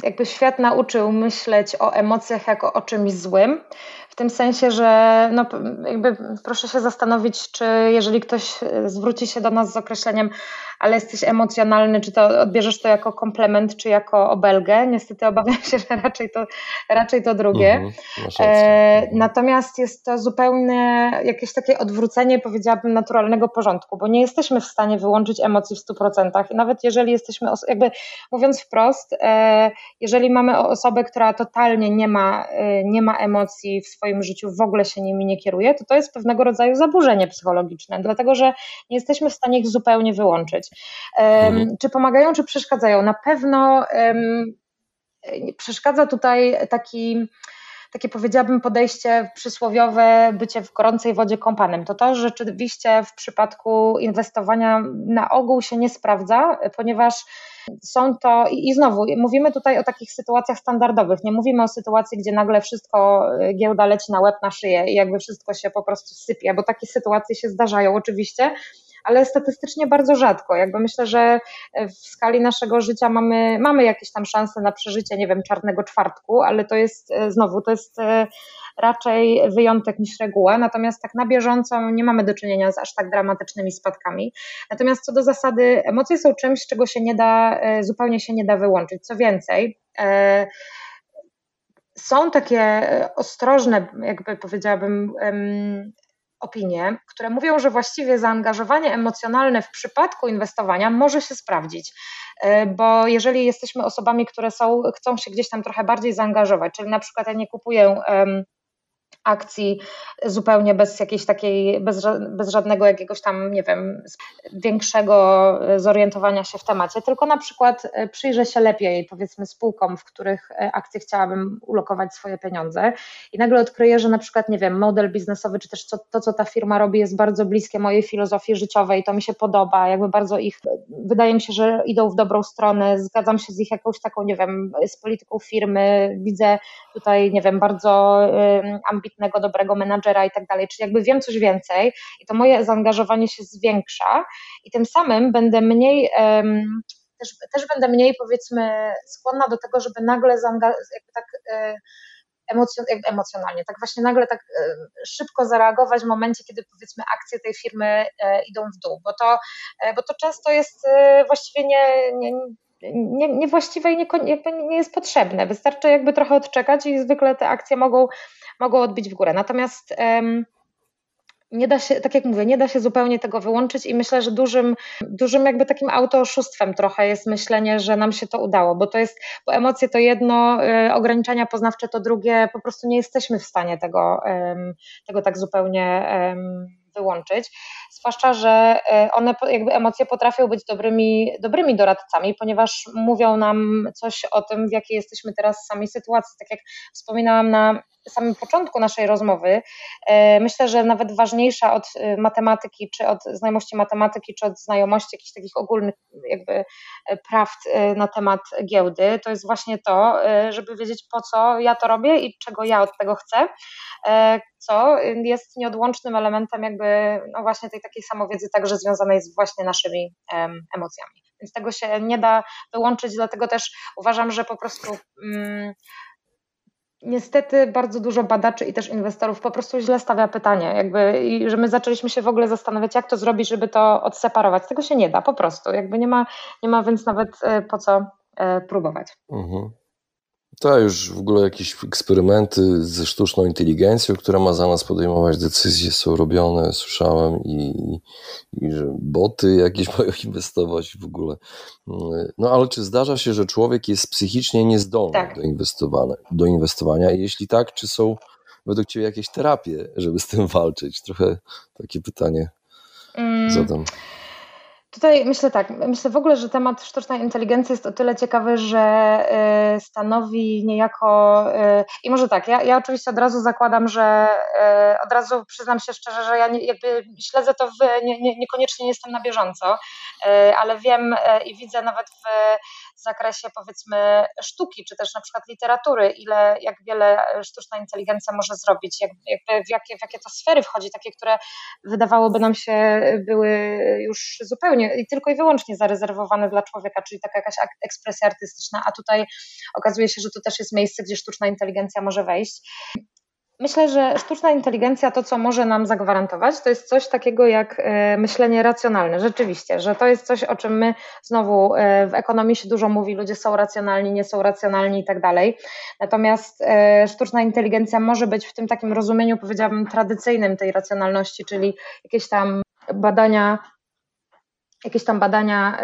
jakby świat nauczył myśleć o emocjach jako o czymś złym. W tym sensie, że no, jakby proszę się zastanowić, czy jeżeli ktoś e, zwróci się do nas z określeniem, ale jesteś emocjonalny, czy to odbierzesz to jako komplement, czy jako obelgę. Niestety obawiam się, że raczej to, raczej to drugie. Mhm, e, natomiast jest to zupełnie jakieś takie odwrócenie, powiedziałabym, naturalnego porządku, bo nie jesteśmy w stanie wyłączyć emocji w 100%. I nawet jeżeli jesteśmy, jakby mówiąc wprost, e, jeżeli mamy osobę, która totalnie nie ma, e, nie ma emocji w swoim życiu, w ogóle się nimi nie kieruje, to to jest pewnego rodzaju zaburzenie psychologiczne, dlatego że nie jesteśmy w stanie ich zupełnie wyłączyć. Mhm. Czy pomagają, czy przeszkadzają? Na pewno przeszkadza tutaj taki takie powiedziałabym podejście przysłowiowe, bycie w gorącej wodzie kąpanym. To to rzeczywiście w przypadku inwestowania na ogół się nie sprawdza, ponieważ są to, i znowu mówimy tutaj o takich sytuacjach standardowych, nie mówimy o sytuacji, gdzie nagle wszystko, giełda leci na łeb na szyję i jakby wszystko się po prostu sypie, bo takie sytuacje się zdarzają oczywiście, ale statystycznie bardzo rzadko. Jakby myślę, że w skali naszego życia mamy, mamy jakieś tam szanse na przeżycie, nie wiem, czarnego czwartku, ale to jest e, znowu, to jest e, raczej wyjątek niż reguła, natomiast tak na bieżąco nie mamy do czynienia z aż tak dramatycznymi spadkami. Natomiast co do zasady, emocje są czymś, czego się nie da, e, zupełnie się nie da wyłączyć. Co więcej, są takie ostrożne, jakby powiedziałabym, opinie, które mówią, że właściwie zaangażowanie emocjonalne w przypadku inwestowania może się sprawdzić. E, bo jeżeli jesteśmy osobami, które są, chcą się gdzieś tam trochę bardziej zaangażować, czyli na przykład ja nie kupuję akcji zupełnie bez jakiejś takiej, bez, bez żadnego jakiegoś tam, nie wiem, większego zorientowania się w temacie, tylko na przykład e, przyjrzę się lepiej, powiedzmy, spółkom, w których e, akcje chciałabym ulokować swoje pieniądze i nagle odkryję, że na przykład, nie wiem, model biznesowy, czy też to, to co ta firma robi, jest bardzo bliskie mojej filozofii życiowej, to mi się podoba, jakby bardzo ich, wydaje mi się, że idą w dobrą stronę, zgadzam się z ich jakąś taką, nie wiem, z polityką firmy, widzę tutaj, nie wiem, bardzo ambitną ambitnego, dobrego menadżera i tak dalej, czyli jakby wiem coś więcej i to moje zaangażowanie się zwiększa. I tym samym będę mniej też, też będę mniej powiedzmy skłonna do tego, żeby nagle zaangażować, jakby tak e, emocjonalnie, tak właśnie nagle tak e, szybko zareagować w momencie, kiedy powiedzmy akcje tej firmy e, idą w dół, bo to, bo to często jest właściwie nie, nie, nie, niewłaściwe i nie, nie jest potrzebne. Wystarczy jakby trochę odczekać i zwykle te akcje mogą mogą odbić w górę. Natomiast nie da się, tak jak mówię, nie da się zupełnie tego wyłączyć i myślę, że dużym, dużym jakby takim autooszustwem trochę jest myślenie, że nam się to udało, bo to jest, bo emocje to jedno, y, ograniczenia poznawcze to drugie, po prostu nie jesteśmy w stanie tego, tego tak zupełnie wyłączyć. Zwłaszcza, że e, one, jakby emocje potrafią być dobrymi, dobrymi doradcami, ponieważ mówią nam coś o tym, w jakiej jesteśmy teraz sami sytuacji. Tak jak wspominałam na samym początku naszej rozmowy, e, myślę, że nawet ważniejsza od e, matematyki, czy od znajomości matematyki, czy od znajomości jakichś takich ogólnych jakby prawd na temat giełdy, to jest właśnie to, żeby wiedzieć po co ja to robię i czego ja od tego chcę, co jest nieodłącznym elementem jakby no właśnie tej takiej samowiedzy także związanej z właśnie naszymi emocjami. Więc tego się nie da wyłączyć, dlatego też uważam, że po prostu mm, niestety bardzo dużo badaczy i też inwestorów po prostu źle stawia pytanie, jakby, i że my zaczęliśmy się w ogóle zastanawiać, jak to zrobić, żeby to odseparować. Tego się nie da, po prostu, jakby nie ma, nie ma więc nawet e, po co e, próbować. Mhm. Tak, już w ogóle jakieś eksperymenty ze sztuczną inteligencją, która ma za nas podejmować decyzje, są robione, słyszałem, i, i że boty jakieś mają inwestować w ogóle. No ale czy zdarza się, że człowiek jest psychicznie niezdolny tak. do, inwestowania, do inwestowania? I jeśli tak, czy są według Ciebie jakieś terapie, żeby z tym walczyć? Trochę takie pytanie mm. zadam. Tutaj myślę tak, myślę w ogóle, że temat sztucznej inteligencji jest o tyle ciekawy, że y, stanowi niejako y, i może tak, ja, ja oczywiście od razu zakładam, że y, od razu przyznam się szczerze, że ja nie, jakby śledzę to w, nie, nie, niekoniecznie nie jestem na bieżąco, ale wiem i widzę nawet w zakresie powiedzmy sztuki, czy też na przykład literatury, ile, jak wiele sztuczna inteligencja może zrobić, jak, jakby w, jakie, w jakie to sfery wchodzi, takie, które wydawałoby nam się były już zupełnie tylko i wyłącznie zarezerwowane dla człowieka, czyli taka jakaś ekspresja artystyczna, a tutaj okazuje się, że to też jest miejsce, gdzie sztuczna inteligencja może wejść. Myślę, że sztuczna inteligencja to, co może nam zagwarantować, to jest coś takiego jak e, myślenie racjonalne. Rzeczywiście, że to jest coś, o czym my znowu e, w ekonomii się dużo mówi, ludzie są racjonalni, nie są racjonalni i tak dalej. Natomiast e, sztuczna inteligencja może być w tym takim rozumieniu, powiedziałabym, tradycyjnym tej racjonalności, czyli jakieś tam badania, jakieś tam badania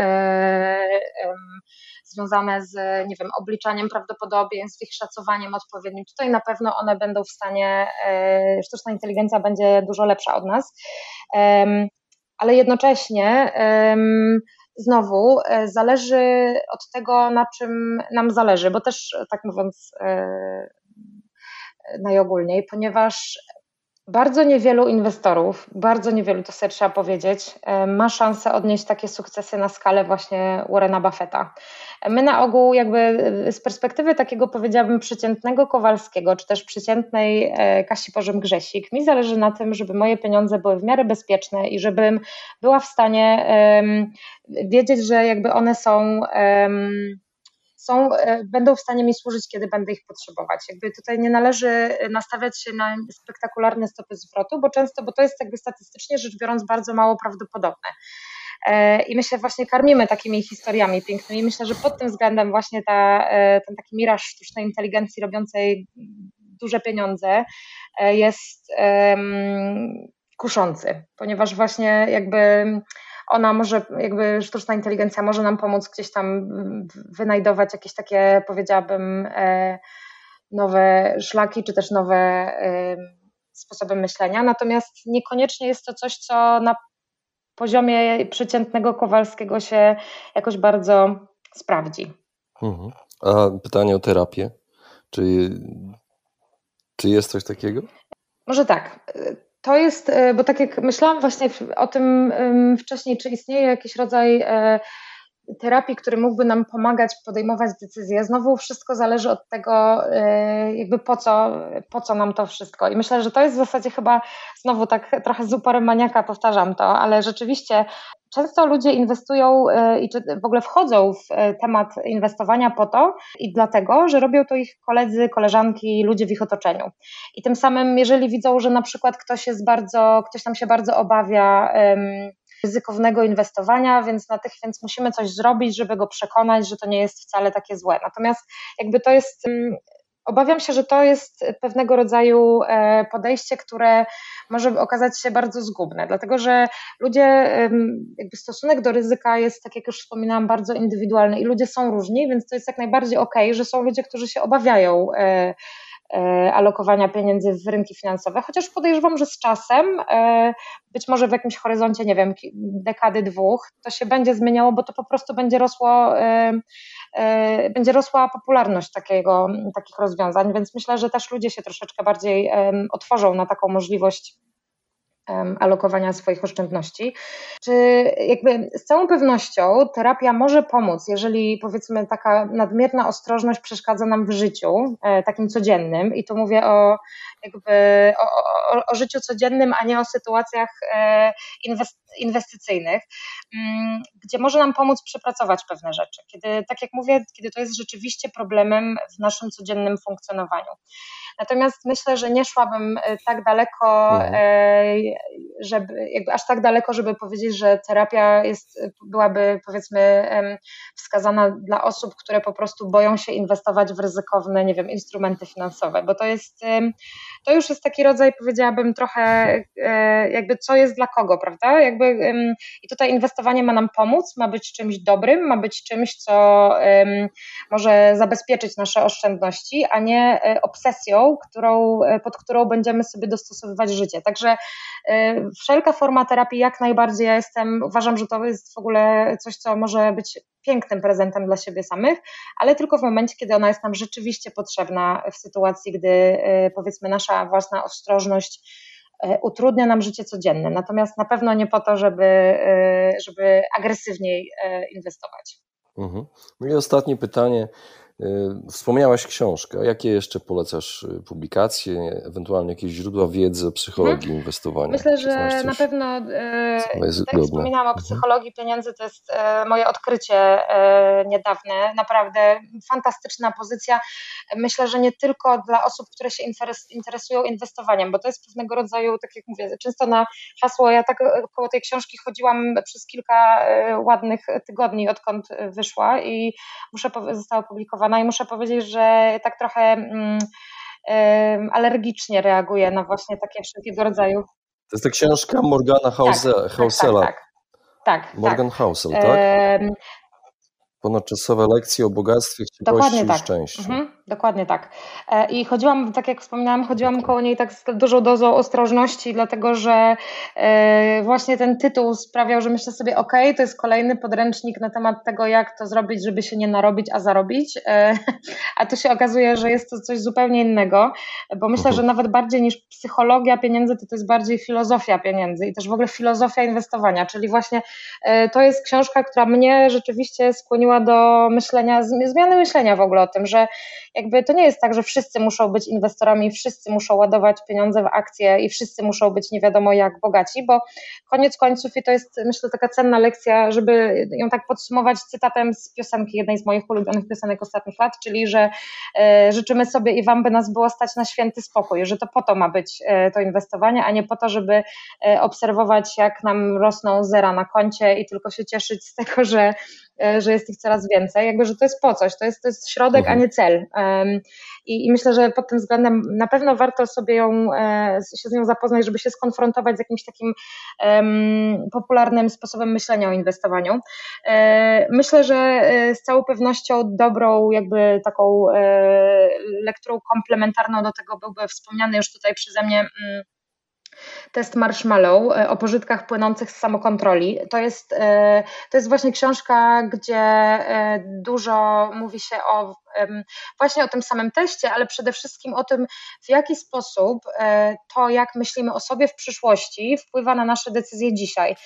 związane z, nie wiem, obliczaniem prawdopodobieństw, ich szacowaniem odpowiednim. Tutaj na pewno one będą w stanie, e, sztuczna inteligencja będzie dużo lepsza od nas, ale jednocześnie znowu e, zależy od tego, na czym nam zależy, bo też tak mówiąc e, najogólniej, ponieważ bardzo niewielu inwestorów, bardzo niewielu, to sobie trzeba powiedzieć, e, ma szansę odnieść takie sukcesy na skalę właśnie Warrena Buffetta. My na ogół jakby z perspektywy takiego powiedziałabym przeciętnego Kowalskiego, czy też przeciętnej e, Kasi Pożym Grzesik, mi zależy na tym, żeby moje pieniądze były w miarę bezpieczne i żebym była w stanie um, wiedzieć, że jakby one są um, są, e, będą w stanie mi służyć, kiedy będę ich potrzebować. Jakby tutaj nie należy nastawiać się na spektakularne stopy zwrotu, bo często, bo to jest jakby statystycznie rzecz biorąc bardzo mało prawdopodobne. E, I my się właśnie karmimy takimi historiami pięknymi. Myślę, że pod tym względem właśnie ta, e, ten taki miraż sztucznej inteligencji robiącej duże pieniądze jest um, kuszący, ponieważ właśnie jakby ona może, jakby sztuczna inteligencja może nam pomóc gdzieś tam wynajdować jakieś takie, powiedziałabym, e, nowe szlaki, czy też nowe e, sposoby myślenia. Natomiast niekoniecznie jest to coś, co na poziomie przeciętnego Kowalskiego się jakoś bardzo sprawdzi. Mhm. A pytanie o terapię. Czy, czy jest coś takiego? Może tak. To jest, e, bo tak jak myślałam właśnie o tym wcześniej, czy istnieje jakiś rodzaj e, terapii, który mógłby nam pomagać podejmować decyzje. Znowu wszystko zależy od tego, e, jakby po co, po co nam to wszystko. I myślę, że to jest w zasadzie chyba znowu tak trochę z uporem maniaka powtarzam to, ale rzeczywiście Często ludzie inwestują e, i w ogóle wchodzą w e, temat inwestowania po to i dlatego, że robią to ich koledzy, koleżanki, ludzie w ich otoczeniu. I tym samym, jeżeli widzą, że na przykład ktoś jest bardzo, ktoś tam się bardzo obawia ryzykownego inwestowania, więc na tych, więc musimy coś zrobić, żeby go przekonać, że to nie jest wcale takie złe. Natomiast jakby to jest Obawiam się, że to jest pewnego rodzaju e, podejście, które może okazać się bardzo zgubne, dlatego że ludzie, jakby stosunek do ryzyka jest, tak jak już wspominałam, bardzo indywidualny i ludzie są różni, więc to jest jak najbardziej ok, że są ludzie, którzy się obawiają e, alokowania pieniędzy w rynki finansowe, chociaż podejrzewam, że z czasem, być może w jakimś horyzoncie, nie wiem, dekady, dwóch, to się będzie zmieniało, bo to po prostu będzie rosło E, będzie rosła popularność takiego, takich rozwiązań, więc myślę, że też ludzie się troszeczkę bardziej otworzą na taką możliwość alokowania swoich oszczędności. Czy jakby z całą pewnością terapia może pomóc, jeżeli powiedzmy taka nadmierna ostrożność przeszkadza nam w życiu, e, takim codziennym, i tu mówię o jakby o, o, o życiu codziennym, a nie o sytuacjach e, inwestycyjnych, mm, gdzie może nam pomóc przepracować pewne rzeczy. Kiedy, tak jak mówię, kiedy to jest rzeczywiście problemem w naszym codziennym funkcjonowaniu. Natomiast myślę, że nie szłabym e, tak daleko, mhm. żeby jakby aż tak daleko, żeby powiedzieć, że terapia jest, byłaby powiedzmy wskazana dla osób, które po prostu boją się inwestować w ryzykowne, nie wiem, instrumenty finansowe, bo to jest, to już jest taki rodzaj, powiedziałabym, trochę e, jakby co jest dla kogo, prawda? Jakby i tutaj inwestowanie ma nam pomóc, ma być czymś dobrym, ma być czymś, co może zabezpieczyć nasze oszczędności, a nie e, którą, e, pod którą będziemy sobie dostosowywać życie. Także wszelka forma terapii jak najbardziej ja jestem, uważam, że to jest w ogóle coś, co może być pięknym prezentem dla siebie samych, ale tylko w momencie, kiedy ona jest nam rzeczywiście potrzebna w sytuacji, gdy y, powiedzmy nasza własna ostrożność utrudnia nam życie codzienne. Natomiast na pewno nie po to, żeby, żeby agresywniej inwestować. Mhm. No i ostatnie pytanie. Y, wspomniałaś książkę. Jakie jeszcze polecasz y, publikacje, ewentualnie jakieś źródła wiedzy o psychologii hmm. inwestowania? Myślę, że na pewno, e, tak jak wspominałam o mhm. psychologii pieniędzy, to jest moje odkrycie niedawne. Naprawdę fantastyczna pozycja. Myślę, że nie tylko dla osób, które się interesują inwestowaniem, bo to jest pewnego rodzaju, tak jak mówię, często na hasło, ja tak koło tej książki chodziłam przez kilka ładnych tygodni, odkąd wyszła i muszę, została opublikowana no i muszę powiedzieć, że tak trochę mm, alergicznie reaguję na właśnie takie wszelkiego rodzaju. To jest ta książka Morgana Hausela. Tak, tak, tak, tak, Morgan tak. Housel, tak? Ponadczasowe lekcje o bogactwie, chciwości tak. i szczęściu. Mhm. Dokładnie tak. E, I chodziłam, tak jak wspominałam, chodziłam koło niej tak z dużą dozą ostrożności, dlatego że e, właśnie ten tytuł sprawiał, że myślę sobie, ok, to jest kolejny podręcznik na temat tego, jak to zrobić, żeby się nie narobić, a zarobić. E, a tu się okazuje, że jest to coś zupełnie innego, bo myślę, mhm. że nawet bardziej niż psychologia pieniędzy, to to jest bardziej filozofia pieniędzy i też w ogóle filozofia inwestowania, czyli właśnie to jest książka, która mnie rzeczywiście skłoniła do myślenia, zmiany myślenia w ogóle o tym, że jakby to nie jest tak, że wszyscy muszą być inwestorami, wszyscy muszą ładować pieniądze w akcje i wszyscy muszą być nie wiadomo jak bogaci, bo koniec końców i to jest myślę taka cenna lekcja, żeby ją tak podsumować cytatem z piosenki, jednej z moich ulubionych piosenek ostatnich lat, czyli że e, życzymy sobie i wam by nas było stać na święty spokój, że to po to ma być e, to inwestowanie, a nie po to, żeby e, obserwować jak nam rosną zera na koncie i tylko się cieszyć z tego, że że jest ich coraz więcej, jakby, że to jest po coś, to jest, to jest środek, mhm. a nie cel. I, I, myślę, że pod tym względem na pewno warto sobie ją, e, się z nią zapoznać, żeby się skonfrontować z jakimś takim popularnym sposobem myślenia o inwestowaniu. E, myślę, że z całą pewnością dobrą jakby taką lekturą komplementarną do tego byłby wspomniany już tutaj przeze mnie mm, Test Marshmallow e, o pożytkach płynących z samokontroli. To jest, e, to jest właśnie książka, gdzie e, dużo mówi się o właśnie o tym samym teście, ale przede wszystkim o tym, w jaki sposób to, jak myślimy o sobie w przyszłości, wpływa na nasze decyzje dzisiaj.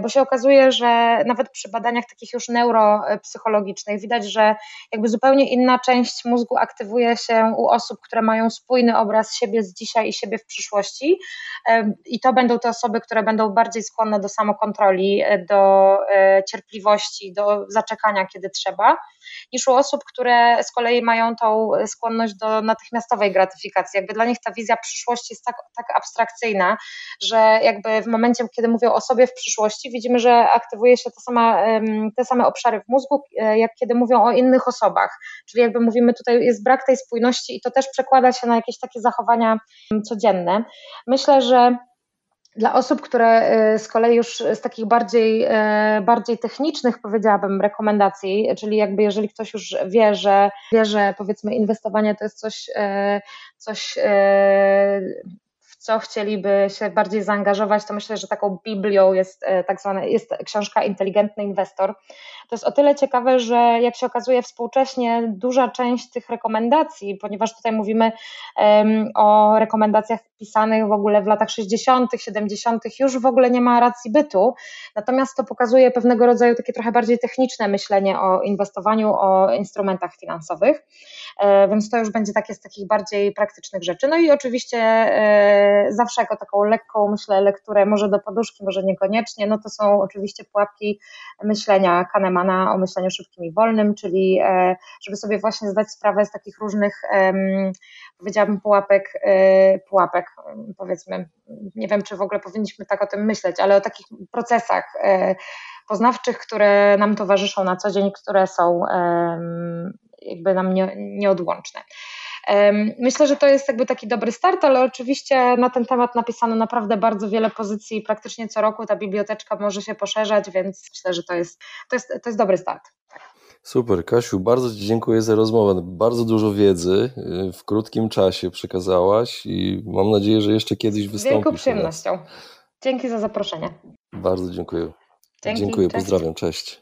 Bo się okazuje, że nawet przy badaniach takich już neuropsychologicznych widać, że jakby zupełnie inna część mózgu aktywuje się u osób, które mają spójny obraz siebie z dzisiaj i siebie w przyszłości, i to będą te osoby, które będą bardziej skłonne do samokontroli, e, do e, cierpliwości, do zaczekania, kiedy trzeba, niż u osób, które z kolei mają tą skłonność do natychmiastowej gratyfikacji. Jakby dla nich ta wizja przyszłości jest tak, tak abstrakcyjna, że jakby w momencie, kiedy mówią o sobie w przyszłości, widzimy, że aktywuje się te same, te same obszary w mózgu, e, jak kiedy mówią o innych osobach. Czyli jakby mówimy, tutaj jest brak tej spójności i to też przekłada się na jakieś takie zachowania codzienne. Myślę, że dla osób, które y, z kolei już z takich bardziej, y, bardziej technicznych, powiedziałabym, rekomendacji, czyli jakby jeżeli ktoś już wie, że wie, że powiedzmy inwestowanie to jest coś, y, coś co chcieliby się bardziej zaangażować, to myślę, że taką Biblią jest e, tak zwana jest książka Inteligentny Inwestor. To jest o tyle ciekawe, że jak się okazuje współcześnie duża część tych rekomendacji, ponieważ tutaj mówimy um, o rekomendacjach pisanych w ogóle w latach 60., 70., już w ogóle nie ma racji bytu, natomiast to pokazuje pewnego rodzaju takie trochę bardziej techniczne myślenie o inwestowaniu, o instrumentach finansowych, e, więc to już będzie takie z takich bardziej praktycznych rzeczy. No i oczywiście e, zawsze jako taką lekką, myślę, lekturę, może do poduszki, może niekoniecznie, no to są oczywiście pułapki myślenia Kahnemana o myśleniu szybkim i wolnym, czyli żeby sobie właśnie zdać sprawę z takich różnych, powiedziałabym, pułapek, pułapek, powiedzmy, nie wiem, czy w ogóle powinniśmy tak o tym myśleć, ale o takich procesach poznawczych, które nam towarzyszą na co dzień, które są jakby nam nie, nieodłączne. Myślę, że to jest jakby taki dobry start, ale oczywiście na ten temat napisano naprawdę bardzo wiele pozycji. Praktycznie co roku ta biblioteczka może się poszerzać, więc myślę, że to jest, to jest, to jest dobry start. Super, Kasiu, bardzo Ci dziękuję za rozmowę. Bardzo dużo wiedzy y, w krótkim czasie przekazałaś i mam nadzieję, że jeszcze kiedyś wystąpisz. Z wielką przyjemnością. Dzięki za zaproszenie. Bardzo dziękuję. Dzięki, dziękuję, cześć. pozdrawiam, cześć.